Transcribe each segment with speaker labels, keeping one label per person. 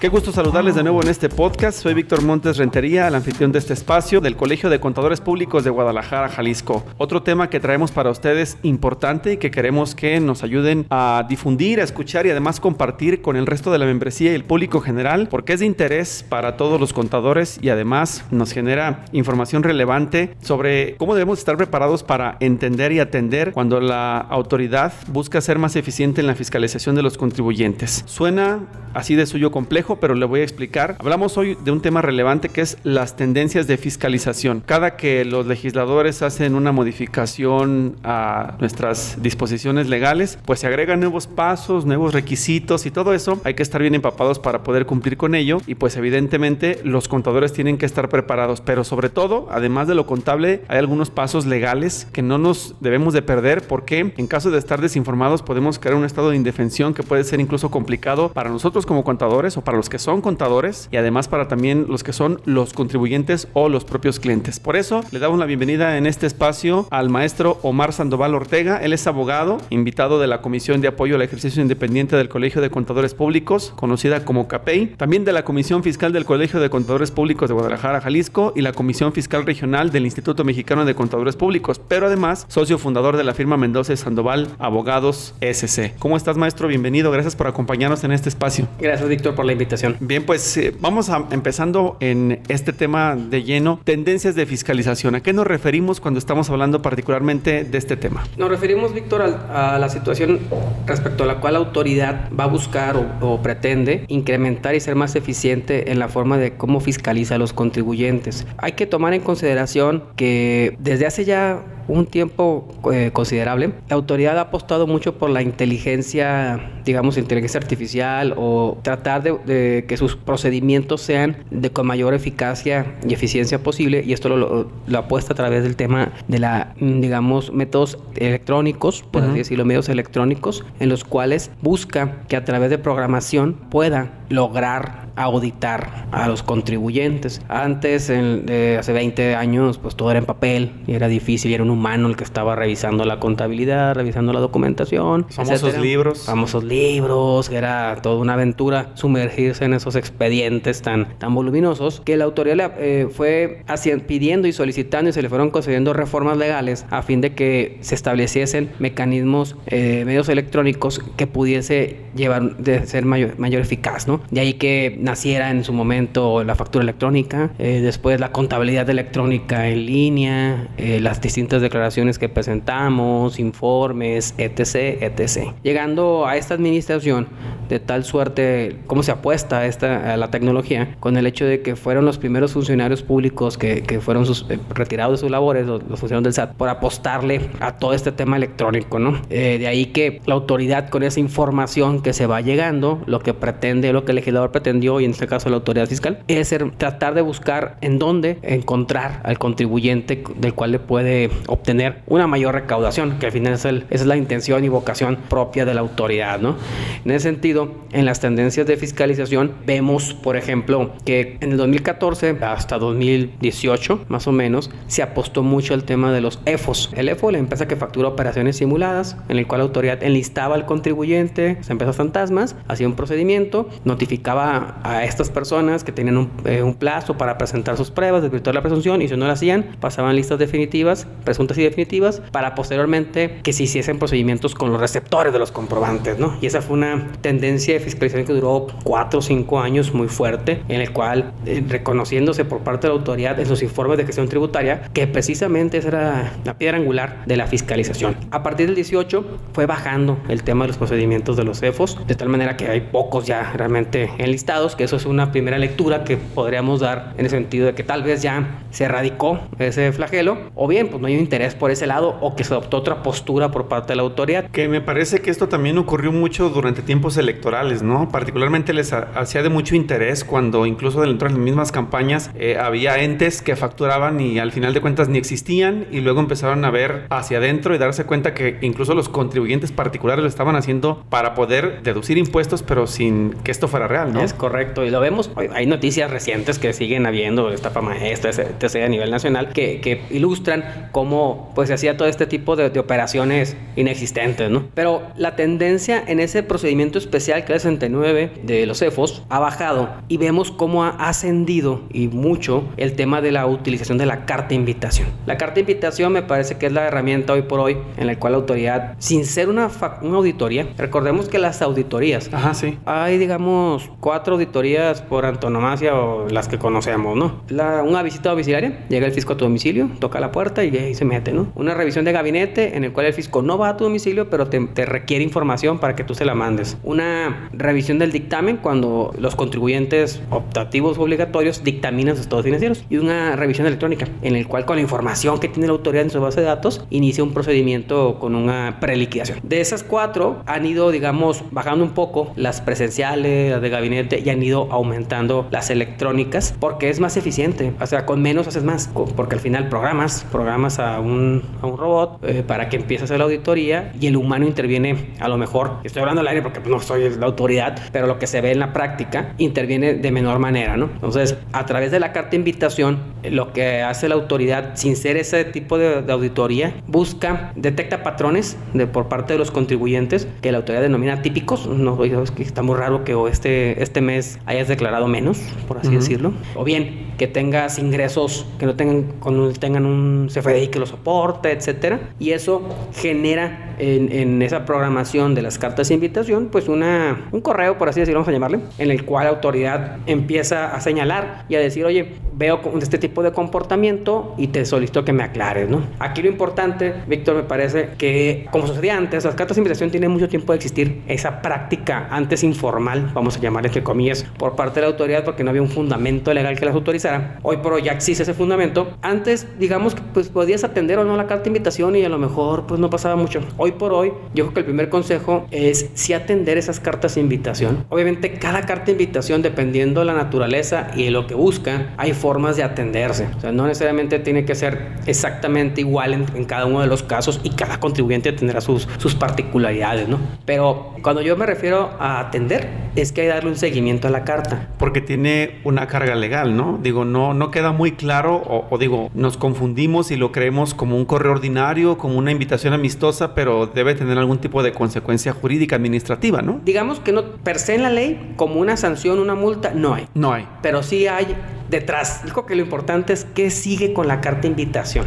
Speaker 1: Qué gusto saludarles de nuevo en este podcast. Soy Víctor Montes Rentería, el anfitrión de este espacio del Colegio de Contadores Públicos de Guadalajara, Jalisco. Otro tema que traemos para ustedes importante y que queremos que nos ayuden a difundir, a escuchar y además compartir con el resto de la membresía y el público general, porque es de interés para todos los contadores y además nos genera información relevante sobre cómo debemos estar preparados para entender y atender cuando la autoridad busca ser más eficiente en la fiscalización de los contribuyentes. Suena así de suyo complejo pero le voy a explicar. Hablamos hoy de un tema relevante que es las tendencias de fiscalización. Cada que los legisladores hacen una modificación a nuestras disposiciones legales, pues se agregan nuevos pasos, nuevos requisitos y todo eso hay que estar bien empapados para poder cumplir con ello y pues evidentemente los contadores tienen que estar preparados, pero sobre todo, además de lo contable, hay algunos pasos legales que no nos debemos de perder porque en caso de estar desinformados podemos crear un estado de indefensión que puede ser incluso complicado para nosotros como contadores o para los que son contadores y además para también los que son los contribuyentes o los propios clientes. Por eso le damos la bienvenida en este espacio al maestro Omar Sandoval Ortega. Él es abogado, invitado de la Comisión de Apoyo al Ejercicio Independiente del Colegio de Contadores Públicos, conocida como CAPEI, también de la Comisión Fiscal del Colegio de Contadores Públicos de Guadalajara, Jalisco y la Comisión Fiscal Regional del Instituto Mexicano de Contadores Públicos, pero además socio fundador de la firma Mendoza Sandoval Abogados SC. ¿Cómo estás, maestro? Bienvenido. Gracias por acompañarnos en este espacio.
Speaker 2: Gracias, Víctor, por la invitación.
Speaker 1: Bien, pues eh, vamos a, empezando en este tema de lleno, tendencias de fiscalización. ¿A qué nos referimos cuando estamos hablando particularmente de este tema?
Speaker 2: Nos referimos, Víctor, a, la situación respecto a la cual la autoridad va a buscar o, pretende incrementar y ser más eficiente en la forma de cómo fiscaliza a los contribuyentes. Hay que tomar en consideración que desde hace ya un tiempo eh, considerable, la autoridad ha apostado mucho por la inteligencia, digamos, inteligencia artificial o tratar de, que sus procedimientos sean de con mayor eficacia y eficiencia posible y esto lo, lo, apuesta a través del tema de la, mm, digamos, métodos electrónicos, por así decirlo, medios electrónicos, en los cuales busca que a través de programación pueda lograr auditar a los contribuyentes. Antes, en, hace 20 años, pues todo era en papel y era difícil y era un humano el que estaba revisando la contabilidad, revisando la documentación.
Speaker 1: Famosos libros.
Speaker 2: Famosos libros, era toda una aventura sumergirse en esos expedientes tan, tan voluminosos que la autoridad eh, fue pidiendo y solicitando y se le fueron concediendo reformas legales a fin de que se estableciesen mecanismos, eh, medios electrónicos que pudiese llevar de ser mayor, mayor eficaz, ¿no? De ahí que naciera en su momento la factura electrónica, eh, después la contabilidad electrónica en línea, eh, las distintas declaraciones que presentamos, informes, etc., etc. Llegando a esta administración, de tal suerte, cómo se apuesta a, esta, a la tecnología, con el hecho de que fueron los primeros funcionarios públicos que, que fueron sus, eh, retirados de sus labores, los, funcionarios del SAT, por apostarle a todo este tema electrónico, ¿no? de ahí que la autoridad con esa información que se va llegando, lo que pretende, lo que el legislador pretendió, y en este caso la autoridad fiscal, es tratar de buscar en dónde encontrar al contribuyente del cual le puede obtener una mayor recaudación, que al final es, es la intención y vocación propia de la autoridad, ¿no? En ese sentido, en las tendencias de fiscalización vemos, por ejemplo, que en el 2014 hasta 2018, más o menos, se apostó mucho al tema de los EFOS. El EFO, la empresa que factura operaciones simuladas, en el cual la autoridad enlistaba al contribuyente, las empresas fantasmas, hacía un procedimiento, notificaba a estas personas que tenían eh, un, plazo para presentar sus pruebas, desvirtuar la presunción y si no lo hacían, pasaban listas definitivas, presuntas y definitivas, para posteriormente que se hiciesen procedimientos con los receptores de los comprobantes, ¿no? Y esa fue una tendencia de fiscalización que duró cuatro o cinco años muy fuerte, en el cual, eh, reconociéndose por parte de la autoridad en sus informes de gestión tributaria, que precisamente esa era la piedra angular de la fiscalización. A partir del 18 fue bajando el tema de los procedimientos de los CEFOS, de tal manera que hay pocos ya realmente enlistados que eso es una primera lectura que podríamos dar en el sentido de que tal vez ya se erradicó ese flagelo, o bien pues no hay un interés por ese lado, o que se adoptó otra postura por parte de la autoridad.
Speaker 1: Que me parece que esto también ocurrió mucho durante tiempos electorales, ¿no? Particularmente les hacía de mucho interés cuando incluso dentro de las mismas campañas eh, había entes que facturaban y al final de cuentas ni existían y luego empezaron a ver hacia adentro y darse cuenta que incluso los contribuyentes particulares lo estaban haciendo para poder deducir impuestos pero sin que esto fuera real, ¿no?
Speaker 2: Es correcto. Y lo vemos, hay noticias recientes que siguen habiendo, estafa maestra, etc. a nivel nacional, que, que ilustran cómo pues se hacía todo este tipo de, operaciones inexistentes, ¿no? Pero la tendencia en ese procedimiento especial que es 69 de los CEFOS ha bajado y vemos cómo ha ascendido y mucho el tema de la utilización de la carta de invitación. La carta de invitación me parece que es la herramienta hoy por hoy en la cual la autoridad, sin ser una, una auditoría, recordemos que las auditorías,
Speaker 1: Ajá, sí.
Speaker 2: hay digamos cuatro auditorías por antonomasia o las que conocemos, ¿no? La, una visita domiciliaria, llega el fisco a tu domicilio, toca la puerta y ahí se mete, ¿no? Una revisión de gabinete en el cual el fisco no va a tu domicilio, pero te, te requiere información para que tú se la mandes. Una revisión del dictamen cuando los contribuyentes optativos obligatorios dictaminan sus estados financieros. Y una revisión electrónica en el cual con la información que tiene la autoridad en su base de datos inicia un procedimiento con una preliquidación. De esas cuatro han ido, digamos, bajando un poco las presenciales, de gabinete y han ido aumentando las electrónicas porque es más eficiente. O sea, con menos haces más. Porque al final programas, programas a un, a un robot eh, para que empiece a hacer la auditoría y el humano interviene a lo mejor. Estoy hablando al aire porque pues, no soy la autoridad, pero lo que se ve en la práctica interviene de menor manera, ¿no? Entonces, a través de la carta de invitación, lo que hace la autoridad, sin ser ese tipo de, auditoría, busca, detecta patrones de, por parte de los contribuyentes que la autoridad denomina típicos. No, es que está muy raro que este, este mes hayas declarado menos, por así decirlo. O bien que tengas ingresos que no tengan, con, tengan un CFDI que lo soporte, etcétera. Y eso genera en, en, esa programación de las cartas de invitación, pues una, un correo, por así decirlo, vamos a llamarle, en el cual la autoridad empieza a señalar y a decir, oye, veo este tipo de comportamiento y te solicito que me aclares, ¿no? Aquí lo importante, Víctor, me parece que, como sucedía antes, las cartas de invitación tienen mucho tiempo de existir esa práctica antes informal, vamos a llamar entre comillas, por parte de la autoridad porque no había un fundamento legal que las autorizara. Hoy por hoy ya existe ese fundamento. Antes, digamos que pues podías atender o no la carta de invitación y a lo mejor pues no pasaba mucho. Hoy por hoy, yo creo que el primer consejo es si atender esas cartas de invitación. Obviamente cada carta de invitación, dependiendo de la naturaleza y de lo que busca, hay formas de atenderse. O sea, no necesariamente tiene que ser exactamente igual en, cada uno de los casos y cada contribuyente tendrá sus, sus particularidades, ¿no? Pero cuando yo me refiero a atender, es que hay que darle un seguimiento a la carta.
Speaker 1: Porque tiene una carga legal, ¿no? Digo, no, no queda muy claro o, o digo, nos confundimos y lo creemos como un correo ordinario, como una invitación amistosa, pero debe tener algún tipo de consecuencia jurídica administrativa, ¿no?
Speaker 2: Digamos que no, per se en la ley, como una sanción, una multa, no hay.
Speaker 1: No hay.
Speaker 2: Pero sí hay detrás. Digo que lo importante es que sigue con la carta de invitación.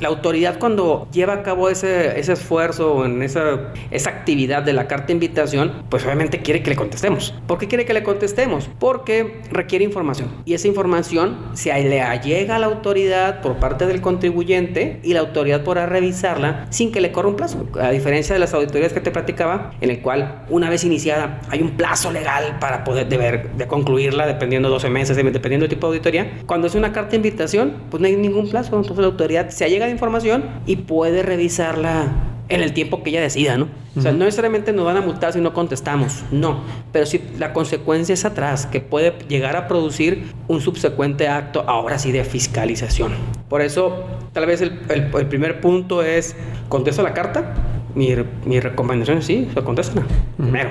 Speaker 2: La autoridad cuando lleva a cabo ese, ese esfuerzo en esa, esa actividad de la carta de invitación, pues obviamente quiere que le contestemos. ¿Por qué quiere que le contestemos? Porque requiere información. Y esa información se le llega a la autoridad por parte del contribuyente y la autoridad podrá revisarla sin que le corra un plazo. A diferencia de las auditorías que te platicaba, en el cual una vez iniciada hay un plazo legal para poder de, ver, de concluirla, dependiendo de 12 meses, dependiendo del tipo de auditoría. Cuando es una carta de invitación, pues no hay ningún plazo. Entonces la autoridad se llega de información y puede revisarla en el tiempo que ella decida, ¿no? O sea, no necesariamente nos van a multar si no contestamos, no. Pero si la consecuencia es atrás, que puede llegar a producir un subsecuente acto, ahora sí, de fiscalización. Por eso, tal vez el, el, primer punto es, contesto la carta. Mi, mi recomendación es sí, o sea, contéstala. Primero.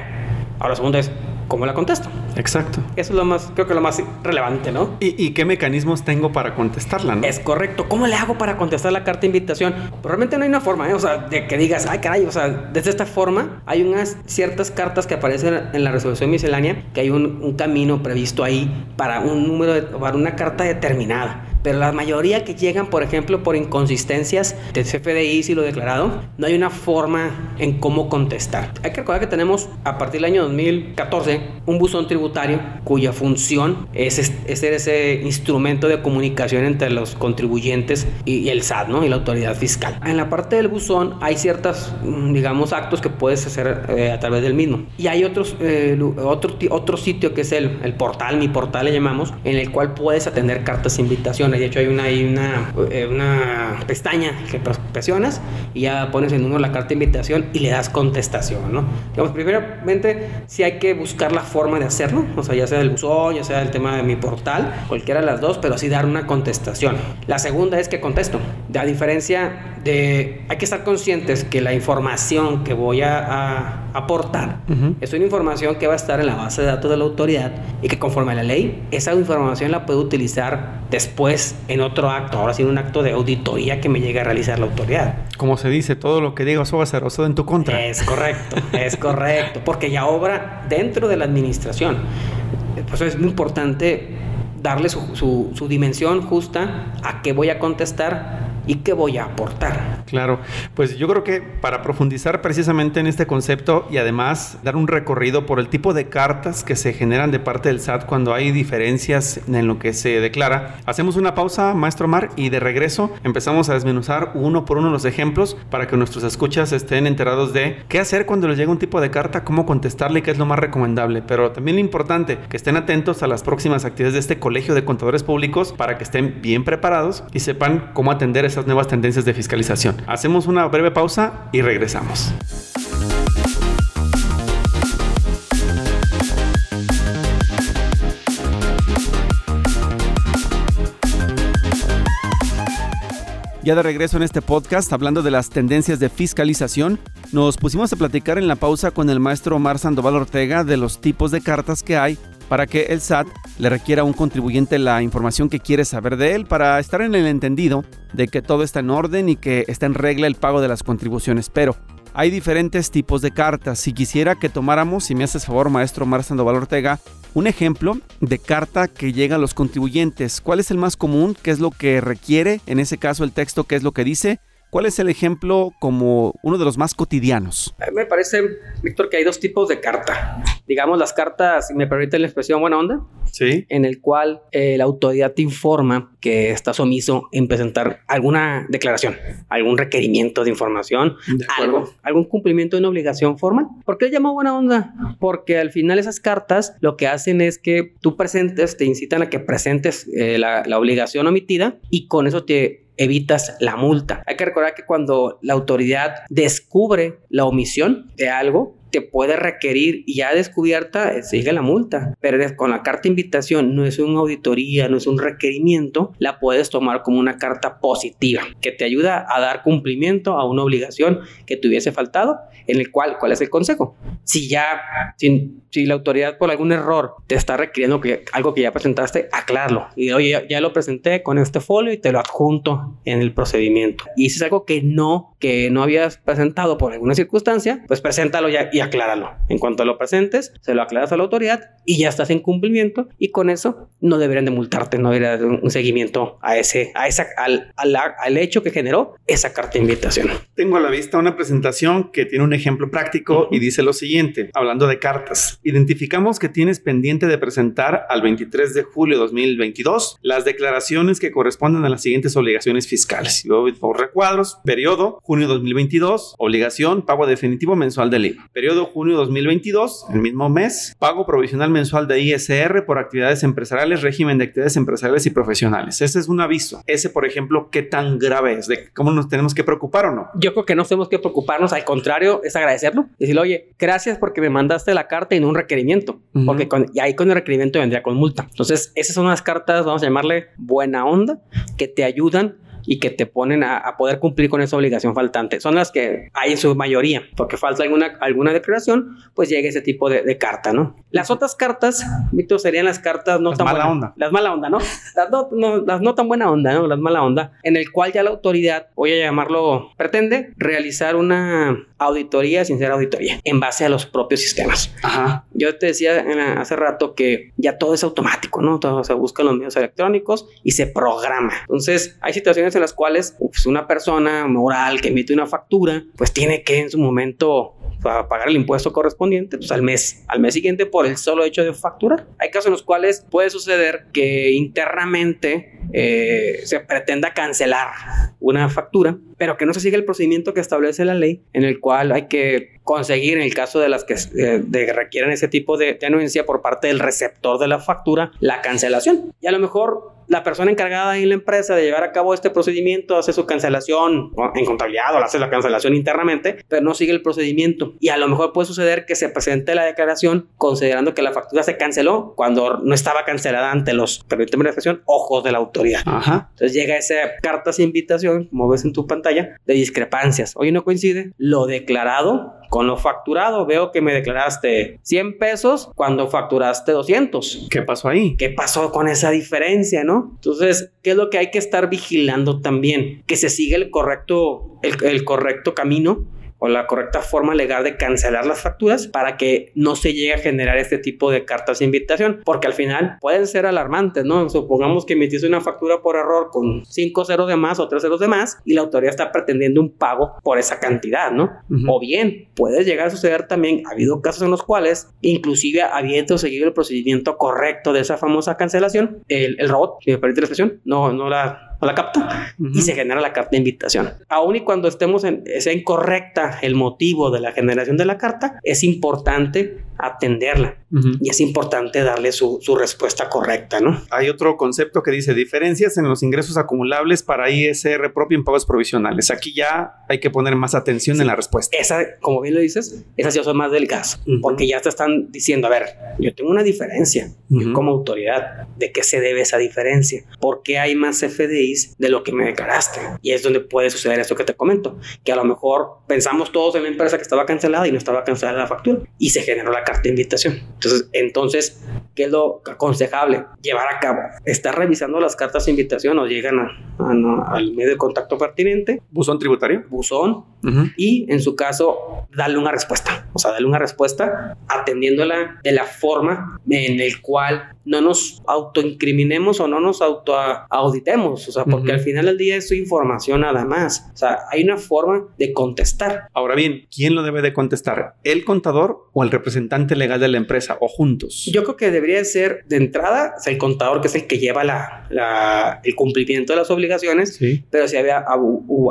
Speaker 2: Ahora, segundo es, ¿cómo la contesto?
Speaker 1: Exacto.
Speaker 2: Eso es lo más, creo que lo más relevante, ¿no?
Speaker 1: ¿Y, qué mecanismos tengo para contestarla, no?
Speaker 2: Es correcto. ¿Cómo le hago para contestar la carta de invitación? Pues realmente no hay una forma, ¿eh? O sea, de que digas, ay, caray, o sea, desde esta forma hay unas ciertas cartas que aparecen en la resolución miscelánea, que hay un, un camino previsto ahí para un número, de, para una carta determinada pero la mayoría que llegan, por ejemplo, por inconsistencias del CFDI, si lo declarado, no hay una forma en cómo contestar. Hay que recordar que tenemos a partir del año 2014 un buzón tributario cuya función es, ser ese instrumento de comunicación entre los contribuyentes y, el SAT, ¿no? Y la autoridad fiscal. En la parte del buzón hay ciertas, mm, digamos, actos que puedes hacer eh, a través del mismo. Y hay otros, eh, otro, otro sitio que es el, el portal, mi portal le llamamos, en el cual puedes atender cartas de invitación de hecho, hay una, hay una, eh, una pestaña que presionas y ya pones en uno la carta de invitación y le das contestación, ¿no? Digamos, primeramente, sí hay que buscar la forma de hacerlo, o sea, ya sea el buzón, ya sea el tema de mi portal, cualquiera de las dos, pero sí dar una contestación. La segunda es que contesto. A diferencia de, hay que estar conscientes que la información que voy a, aportar es una información que va a estar en la base de datos de la autoridad y que conforme a la ley, esa información la puedo utilizar después en otro acto, ahora sí en un acto de auditoría que me llegue a realizar la autoridad.
Speaker 1: Como se dice, todo lo que diga eso va a ser usado en tu contra.
Speaker 2: Es correcto, es correcto, porque ya obra dentro de la administración. Por eso es muy importante darle su, su, su dimensión justa a qué voy a contestar y qué voy a aportar.
Speaker 1: Claro, pues yo creo que para profundizar precisamente en este concepto y además dar un recorrido por el tipo de cartas que se generan de parte del SAT cuando hay diferencias en lo que se declara, hacemos una pausa, maestro Mar, y de regreso empezamos a desmenuzar uno por uno los ejemplos para que nuestros escuchas estén enterados de qué hacer cuando les llega un tipo de carta, cómo contestarle y qué es lo más recomendable. Pero también lo importante, que estén atentos a las próximas actividades de este colegio de contadores públicos para que estén bien preparados y sepan cómo atender esas nuevas tendencias de fiscalización. Hacemos una breve pausa y regresamos. Ya de regreso en este podcast, hablando de las tendencias de fiscalización, nos pusimos a platicar en la pausa con el maestro Omar Sandoval Ortega de los tipos de cartas que hay para que el SAT le requiera a un contribuyente la información que quiere saber de él para estar en el entendido de que todo está en orden y que está en regla el pago de las contribuciones. Pero hay diferentes tipos de cartas. Si quisiera que tomáramos, si me haces favor, maestro Mar Sandoval Ortega, un ejemplo de carta que llega a los contribuyentes. ¿Cuál es el más común? ¿Qué es lo que requiere? En ese caso, el texto, ¿qué es lo que dice? ¿Cuál es el ejemplo como uno de los más cotidianos?
Speaker 2: Me parece, Víctor, que hay dos tipos de carta. Digamos, las cartas, si me permite la expresión buena onda,
Speaker 1: sí.
Speaker 2: en el cual eh, la autoridad te informa que estás omiso en presentar alguna declaración, algún requerimiento de información, algo, algún cumplimiento de una obligación formal. ¿Por qué le llamo buena onda? Porque al final esas cartas lo que hacen es que tú presentes, te incitan a que presentes eh, la, la obligación omitida y con eso te evitas la multa. Hay que recordar que cuando la autoridad descubre la omisión de algo, te puede requerir ya descubierta sigue la multa. Pero con la carta invitación no es una auditoría, no es un requerimiento, la puedes tomar como una carta positiva que te ayuda a dar cumplimiento a una obligación que te hubiese faltado, en el cual, ¿cuál es el consejo? Si ya, si, la autoridad por algún error te está requiriendo que algo que ya presentaste, aclararlo. Y oye, ya, ya lo presenté con este folio y te lo adjunto en el procedimiento. Y si es algo que no, que no habías presentado por alguna circunstancia, pues preséntalo ya y acláralo. En cuanto lo presentes, se lo aclaras a la autoridad y ya estás en cumplimiento y con eso no deberían de multarte, no debería de un seguimiento a ese, a esa, al, al, al hecho que generó esa carta de invitación.
Speaker 1: Tengo a la vista una presentación que tiene un ejemplo práctico y dice lo siguiente, hablando de cartas. Identificamos que tienes pendiente de presentar al 23 de julio de 2022 las declaraciones que corresponden a las siguientes obligaciones fiscales. Yo por recuadros, periodo, junio 2022, obligación, pago definitivo mensual del IVA. Periodo junio 2022, el mismo mes, pago provisional mensual de ISR por actividades empresariales, régimen de actividades empresariales y profesionales. Ese es un aviso. Ese, por ejemplo, ¿qué tan grave es? ¿De cómo nos tenemos que preocupar o no?
Speaker 2: Yo creo que no tenemos que preocuparnos, al contrario, es agradecerlo. Decirle, oye, gracias porque me mandaste la carta y no un requerimiento, uh -huh. porque con, y ahí con el requerimiento vendría con multa. Entonces, esas son unas cartas, vamos a llamarle buena onda, que te ayudan y que te ponen a, a, poder cumplir con esa obligación faltante. Son las que hay en su mayoría, porque falta alguna, alguna declaración, pues llega ese tipo de, de carta, ¿no? Las otras cartas, Víctor, serían las cartas no
Speaker 1: las
Speaker 2: tan
Speaker 1: mala
Speaker 2: buena,
Speaker 1: onda.
Speaker 2: Las mala onda, ¿no? Las no, no, las no tan buena onda, ¿no? Las mala onda, en el cual ya la autoridad, voy a llamarlo, pretende realizar una auditoría sin ser auditoría, en base a los propios sistemas.
Speaker 1: Ajá.
Speaker 2: Yo te decía hace rato que ya todo es automático, ¿no? Todo se busca en los medios electrónicos y se programa. Entonces, hay situaciones en las cuales pues, una persona moral que emite una factura, pues tiene que en su momento para pagar el impuesto correspondiente pues, al mes, al mes siguiente por el solo hecho de facturar. Hay casos en los cuales puede suceder que internamente eh, se pretenda cancelar una factura, pero que no se siga el procedimiento que establece la ley, en el cual hay que conseguir en el caso de las que eh, de, requieren ese tipo de, de anuencia por parte del receptor de la factura la cancelación. Y a lo mejor la persona encargada en la empresa de llevar a cabo este procedimiento hace su cancelación en contabilidad o hace la cancelación internamente, pero no sigue el procedimiento. Y a lo mejor puede suceder que se presente la declaración considerando que la factura se canceló cuando no estaba cancelada ante los permisos de manifestación ojos de la autoridad. Entonces llega esa carta de invitación, como ves en tu pantalla, de discrepancias. Hoy no coincide lo declarado con lo facturado. Veo que me declaraste 100 pesos cuando facturaste 200.
Speaker 1: ¿Qué pasó ahí?
Speaker 2: ¿Qué pasó con esa diferencia, no? Entonces, ¿qué es lo que hay que estar vigilando también? Que se siga el correcto, el, el correcto camino o la correcta forma legal de cancelar las facturas para que no se llegue a generar este tipo de cartas de invitación, porque al final pueden ser alarmantes, ¿no? Supongamos que emitiste una factura por error con 5 ceros de más o 3 ceros de más y la autoridad está pretendiendo un pago por esa cantidad, ¿no? O bien, puede llegar a suceder también, ha habido casos en los cuales, inclusive habiendo seguido el procedimiento correcto de esa famosa cancelación, el, el robot, si me permite la expresión, no, no la o la capta y se genera la carta de invitación. Aún y cuando estemos en, sea incorrecta el motivo de la generación de la carta, es importante atenderla y es importante darle su, su, respuesta correcta, ¿no?
Speaker 1: Hay otro concepto que dice diferencias en los ingresos acumulables para ISR propio en pagos provisionales. Aquí ya hay que poner más atención en la respuesta.
Speaker 2: Esa, como bien lo dices, esas ya son más delgadas porque ya te están diciendo, a ver, yo tengo una diferencia como autoridad. ¿De qué se debe esa diferencia? ¿Por qué hay más De lo que me declaraste? Y es donde puede suceder esto que te comento, que a lo mejor pensamos todos en la empresa que estaba cancelada y no estaba cancelada la factura y se generó la carta de invitación. Entonces, entonces, ¿qué es lo aconsejable? Llevar a cabo. Estar revisando las cartas de invitación o llegan al medio de contacto pertinente.
Speaker 1: Buzón tributario.
Speaker 2: Buzón. Y en su caso, darle una respuesta. O sea, darle una respuesta atendiéndola de la forma en el cual no nos autoincriminemos o no nos autoauditemos, o sea, porque al final del día es su información nada más. O sea, hay una forma de contestar.
Speaker 1: Ahora bien, ¿quién lo debe de contestar? ¿El contador o el representante legal de la empresa o juntos?
Speaker 2: Yo creo que debería ser de entrada el contador, que es el que lleva la, el cumplimiento de las obligaciones, sí. pero si había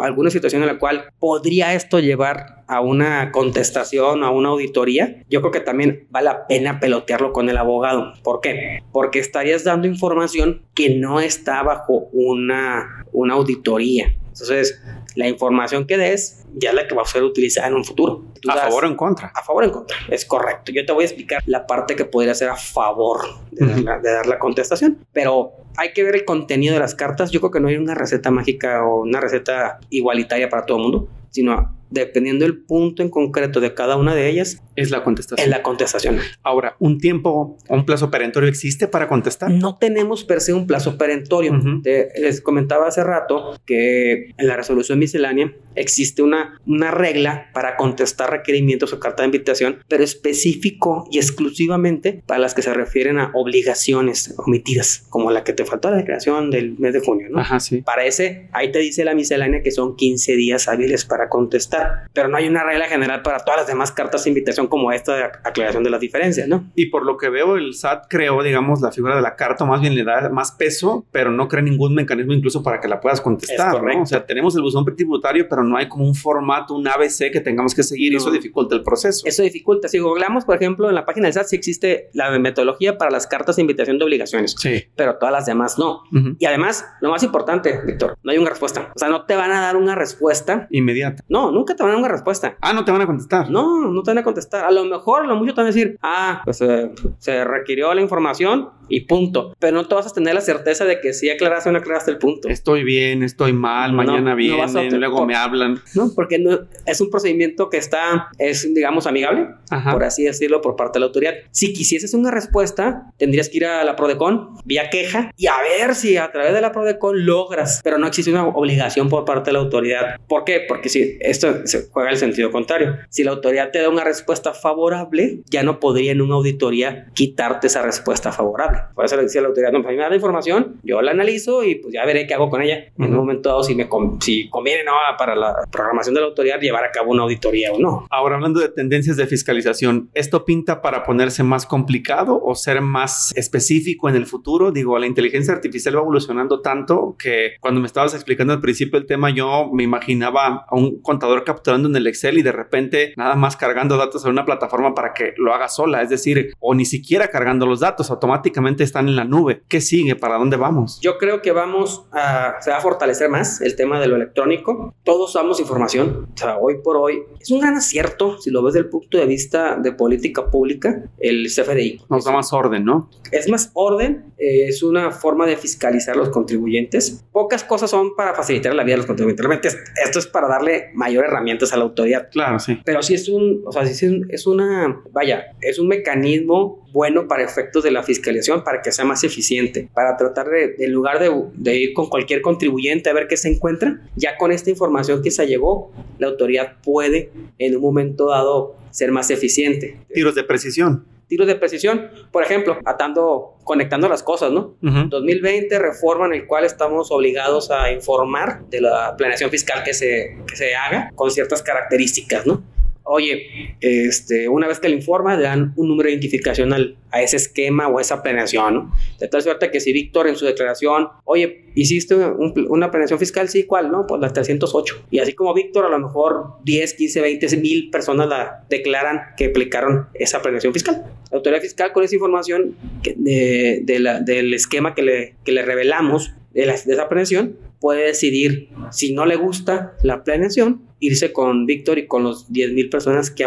Speaker 2: alguna situación en la cual podría esto llevar a una contestación, a una auditoría, yo creo que también vale la pena pelotearlo con el abogado. ¿Por qué? Porque estarías dando información que no está bajo una, una auditoría. Entonces, la información que des ya es la que va a ser utilizada en un futuro.
Speaker 1: ¿A favor o en contra?
Speaker 2: A favor o en contra, es correcto. Yo te voy a explicar la parte que podría ser a favor de, dar, la, de dar la contestación, pero hay que ver el contenido de las cartas. Yo creo que no hay una receta mágica o una receta igualitaria para todo el mundo, sino dependiendo del punto en concreto de cada una de ellas,
Speaker 1: es la contestación.
Speaker 2: Es la contestación.
Speaker 1: Ahora, ¿un tiempo o un plazo perentorio existe para contestar?
Speaker 2: No tenemos per se un plazo perentorio. les comentaba hace rato que en la resolución miscelánea existe una, una regla para contestar requerimientos o carta de invitación, pero específico y exclusivamente para las que se refieren a obligaciones omitidas, como la que te faltó la declaración del mes de junio, ¿no?
Speaker 1: Ajá, sí.
Speaker 2: Para ese, ahí te dice la miscelánea que son 15 días hábiles para contestar, pero no hay una regla general para todas las demás cartas de invitación como esta de aclaración de las diferencias, ¿no?
Speaker 1: Y por lo que veo, el SAT creó, digamos, la figura de la carta, más bien le da más peso, pero no crea ningún mecanismo incluso para que la puedas contestar, ¿no? O sea, tenemos el buzón tributario, pero no hay como un formato, un ABC que tengamos que seguir y eso dificulta el proceso.
Speaker 2: Eso dificulta. Si googleamos, por ejemplo, en la página del SAT sí existe la metodología para las cartas de invitación de obligaciones,
Speaker 1: sí.
Speaker 2: pero todas las demás no. Uh -huh. Y además, lo más importante, Víctor, no hay una respuesta. O sea, no te van a dar una respuesta
Speaker 1: inmediata.
Speaker 2: No, nunca te van a dar una respuesta.
Speaker 1: Ah, no te van a contestar.
Speaker 2: No, no te van a contestar. A lo mejor, a lo mucho te van a decir, ah, pues eh, se requirió la información y punto. Pero no te vas a tener la certeza de que si aclaraste o no aclaraste el punto.
Speaker 1: Estoy bien, estoy mal, mañana no, vienen, no luego me hablan.
Speaker 2: No, porque no, es un procedimiento que está, es digamos amigable, Ajá. por así decirlo, por parte de la autoridad. Si quisieses una respuesta, tendrías que ir a la PRODECON vía queja y a ver si a través de la PRODECON logras, pero no existe una obligación por parte de la autoridad. ¿Por qué? Porque si esto se juega el sentido contrario. Si la autoridad te da una respuesta favorable, ya no podría en una auditoría quitarte esa respuesta favorable. Tarde. Por eso le decía a la autoridad, no, pues a mí me da la información, yo la analizo y pues ya veré qué hago con ella. En un momento dado, si me si conviene no, para la programación de la autoridad llevar a cabo una auditoría o no.
Speaker 1: Ahora, hablando de tendencias de fiscalización, ¿esto pinta para ponerse más complicado o ser más específico en el futuro? Digo, la inteligencia artificial va evolucionando tanto que cuando me estabas explicando al principio el tema, yo me imaginaba a un contador capturando en el Excel y de repente nada más cargando datos en una plataforma para que lo haga sola, es decir, o ni siquiera cargando los datos, automáticamente están en la nube. ¿Qué sigue? ¿Para dónde vamos?
Speaker 2: Yo creo que vamos a, se va a fortalecer más el tema de lo electrónico. Todos damos información. O sea, hoy por hoy es un gran acierto, si lo ves desde el punto de vista de política pública, el CFDI.
Speaker 1: Nos da más orden, ¿no?
Speaker 2: Es más orden, eh, es una forma de fiscalizar a los contribuyentes. Pocas cosas son para facilitar la vida de los contribuyentes. Realmente esto es para darle mayor herramientas a la autoridad.
Speaker 1: Claro, sí.
Speaker 2: Pero sí es un, o sea, sí es una, vaya, es un mecanismo bueno para efectos de la fiscalización, para que sea más eficiente, para tratar de, en lugar de, de, ir con cualquier contribuyente a ver qué se encuentra, ya con esta información que se llegó, la autoridad puede en un momento dado ser más eficiente.
Speaker 1: Tiros de precisión.
Speaker 2: Tiros de precisión, por ejemplo, atando, conectando las cosas, ¿no? 2020, reforma en el cual estamos obligados a informar de la planeación fiscal que se, que se haga con ciertas características, ¿no? Oye, este, una vez que le informa, le dan un número de identificación a ese esquema o a esa planeación, ¿no? De tal suerte que si Víctor en su declaración, oye, hiciste una planeación fiscal, sí, ¿cuál? No, pues la 308. Y así como Víctor, a lo mejor 10, 15, 20 mil personas la declaran que aplicaron esa planeación fiscal. La autoridad fiscal con esa información de, del esquema que le, que le revelamos de, la, de esa planeación puede decidir si no le gusta la planeación irse con Víctor y con los 10 mil personas que,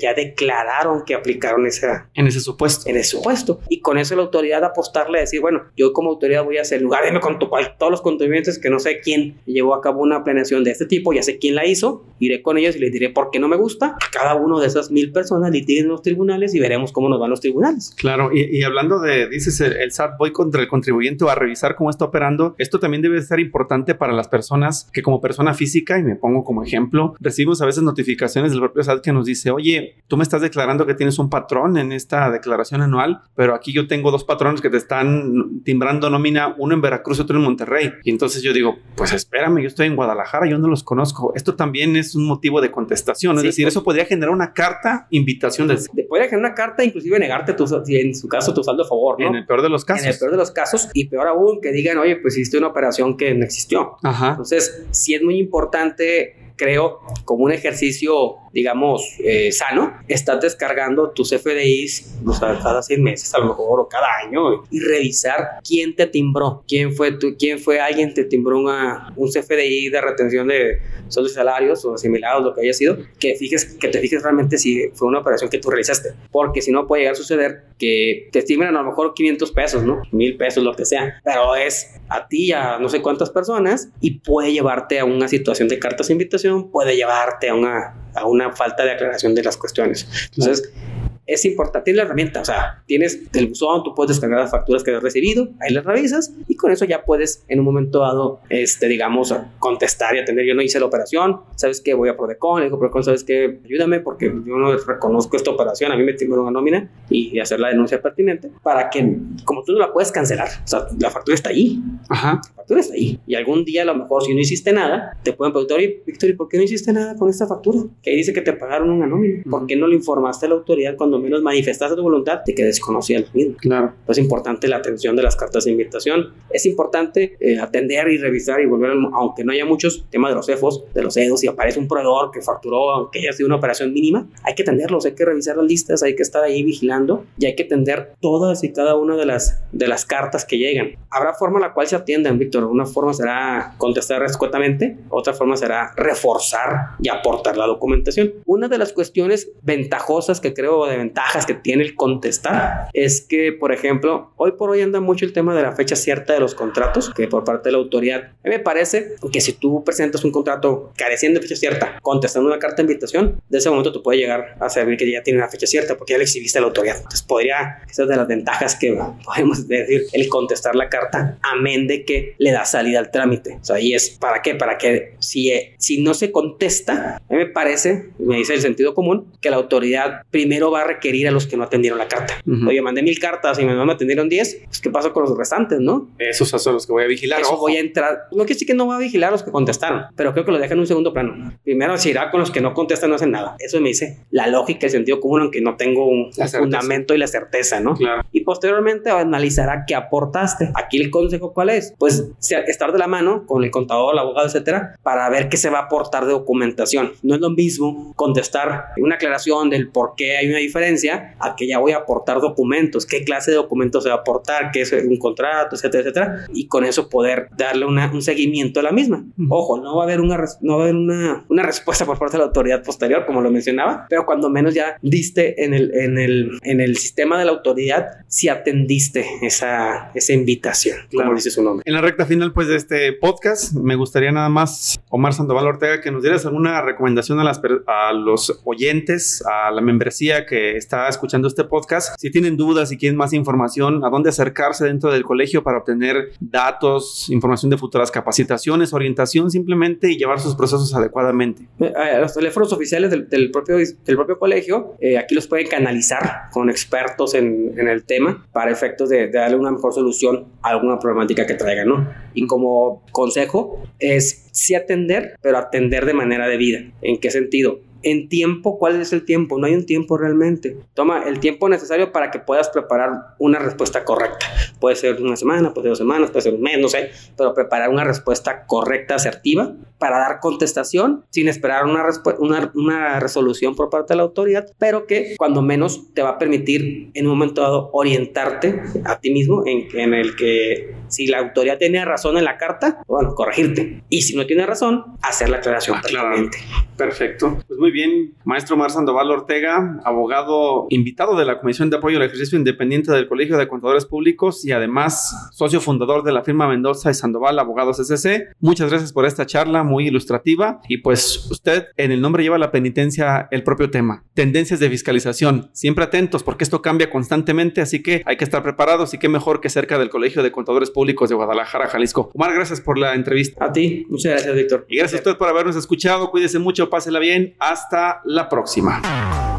Speaker 2: ya declararon que aplicaron esa,
Speaker 1: en ese supuesto.
Speaker 2: En ese supuesto. Y con eso la autoridad apostarle a decir, bueno, yo como autoridad voy a hacer, lugar de con todos los contribuyentes que no sé quién llevó a cabo una planeación de este tipo, ya sé quién la hizo, iré con ellos y les diré por qué no me gusta. Cada uno de esas mil personas litiguen en los tribunales y veremos cómo nos van los tribunales.
Speaker 1: Claro, y, hablando de, dices, el, el, SAT voy contra el contribuyente a revisar cómo está operando, esto también debe ser importante para las personas que como persona física, y me pongo como ejemplo, recibimos a veces notificaciones del propio SAT que nos dice, oye, tú me estás declarando que tienes un patrón en esta declaración anual, pero aquí yo tengo dos patrones que te están timbrando nómina, uno en Veracruz y otro en Monterrey. Y entonces yo digo, pues espérame, yo estoy en Guadalajara, yo no los conozco. Esto también es un motivo de contestación, es decir, eso podría generar una carta invitación del...
Speaker 2: Podría generar una carta, inclusive negarte tu, en su caso tu saldo a favor, ¿no?
Speaker 1: En el peor de los casos.
Speaker 2: En el peor de los casos y peor aún que digan, oye, pues hiciste una operación que no existió.
Speaker 1: Ajá.
Speaker 2: Entonces, sí es muy importante creo, como un ejercicio, digamos, eh, sano, estás descargando tus FDIs o sea, cada seis meses, a lo mejor, o cada año, y revisar quién te timbró, quién fue, tu, quién fue alguien te timbró una, un CFDI de retención de sueldos y salarios o asimilados, lo que haya sido, que, fijes, que te fijes realmente si fue una operación que tú realizaste, porque si no puede llegar a suceder que te estimen a lo mejor 500 pesos, ¿no? Mil pesos, lo que sea, pero es a ti, a no sé cuántas personas, y puede llevarte a una situación de cartas de invitación puede llevarte a una, a una falta de aclaración de las cuestiones. Entonces, es importante, tienes la herramienta, o sea, tienes el buzón, tú puedes descargar las facturas que has recibido, ahí las revisas y con eso ya puedes en un momento dado, este, digamos, contestar y atender. Yo no hice la operación, ¿sabes qué? Voy a Prodecon, le digo, Prodecon, ¿sabes qué? Ayúdame porque yo no reconozco esta operación, a mí me timbró una nómina y hacer la denuncia pertinente para que, como tú no la puedes cancelar, o sea, la factura está ahí.
Speaker 1: Ajá.
Speaker 2: La factura está ahí. Y algún día, a lo mejor, si no hiciste nada, te pueden preguntar, oye, Víctor, ¿y por qué no hiciste nada con esta factura? Que ahí dice que te pagaron una nómina. ¿Por qué no le informaste a la autoridad cuando menos manifestaste tu voluntad de que desconocía el mismo.
Speaker 1: Claro.
Speaker 2: Es importante la atención de las cartas de invitación. Es importante eh, atender y revisar y volver, aunque no haya muchos temas de los CEFOS, de los EDOS, si aparece un proveedor que facturó, aunque haya sido una operación mínima, hay que atenderlos, hay que revisar las listas, hay que estar ahí vigilando y hay que atender todas y cada una de las, de las cartas que llegan. Habrá forma en la cual se atiendan, Víctor. Una forma será contestar escuetamente, otra forma será reforzar y aportar la documentación. Una de las cuestiones ventajosas que creo de ventajas que tiene el contestar es que, por ejemplo, hoy por hoy anda mucho el tema de la fecha cierta de los contratos, que por parte de la autoridad, a mí me parece que si tú presentas un contrato careciendo de fecha cierta, contestando una carta de invitación, de ese momento tú puede llegar a saber que ya tiene una fecha cierta porque ya le exhibiste a la autoridad. Entonces podría, esa es de las ventajas que podemos decir, el contestar la carta, amén de que le da salida al trámite. O sea, ahí es, ¿para qué? Para que si, si no se contesta, a mí me parece, me dice el sentido común, que la autoridad primero va a requerir a los que no atendieron la carta. Oye, mandé mil cartas y me, no me atendieron 10, pues ¿qué pasa con los restantes, no?
Speaker 1: Esos son los que voy a vigilar.
Speaker 2: Eso voy a entrar. No quiere decir que no va a vigilar a los que contestaron, pero creo que lo dejan en un segundo plano. Primero se irá con los que no contestan, no hacen nada. Eso me dice la lógica, el sentido común, aunque no tengo un fundamento y la certeza, ¿no?
Speaker 1: Claro.
Speaker 2: Y posteriormente analizará qué aportaste. Aquí el consejo, ¿cuál es? Pues estar de la mano con el contador, el abogado, etcétera, para ver qué se va a aportar de documentación. No es lo mismo contestar una aclaración del por qué hay una diferencia a que ya voy a aportar documentos, qué clase de documentos se va a aportar, qué es un contrato, etcétera, etcétera, y con eso poder darle un seguimiento a la misma. Ojo, no va a haber, una, no va a haber una, una respuesta por parte de la autoridad posterior, como lo mencionaba, pero cuando menos ya diste en el, en el, en el sistema de la autoridad si atendiste esa, esa invitación, como dice su nombre.
Speaker 1: En la recta final, pues, de este podcast, me gustaría nada más, Omar Sandoval Ortega, que nos dieras alguna recomendación a, las, a los oyentes, a la membresía que está escuchando este podcast. Si tienen dudas, y quieren más información, a dónde acercarse dentro del colegio para obtener datos, información de futuras capacitaciones, orientación simplemente y llevar sus procesos adecuadamente.
Speaker 2: Eh, los teléfonos oficiales del, propio, del propio colegio, eh, aquí los pueden canalizar con expertos en, en el tema para efectos de, darle una mejor solución a alguna problemática que traigan, ¿no? Y como consejo es sí atender, pero atender de manera debida. ¿En qué sentido? En tiempo, ¿cuál es el tiempo? No hay un tiempo realmente. Toma el tiempo necesario para que puedas preparar una respuesta correcta. Puede ser una semana, puede ser dos semanas, puede ser un mes, no sé, pero preparar una respuesta correcta, asertiva, para dar contestación sin esperar una, una, una resolución por parte de la autoridad, pero que cuando menos te va a permitir en un momento dado orientarte a ti mismo en, en el que si la autoridad tiene razón en la carta, bueno, corregirte. Y si no tiene razón, hacer la aclaración claramente.
Speaker 1: Perfecto. Pues muy bien, maestro Mar Sandoval Ortega, abogado invitado de la Comisión de Apoyo al Ejercicio Independiente del Colegio de Contadores Públicos y además socio fundador de la firma Mendoza y Sandoval Abogados SC. Muchas gracias por esta charla muy ilustrativa y pues usted en el nombre lleva la penitencia el propio tema, tendencias de fiscalización. Siempre atentos porque esto cambia constantemente, así que hay que estar preparados y qué mejor que cerca del Colegio de Contadores Públicos de Guadalajara, Jalisco. Omar, gracias por la entrevista.
Speaker 2: A ti, muchas gracias, Víctor.
Speaker 1: Y gracias a usted por habernos escuchado. Cuídese mucho, pásela bien. Hasta la próxima.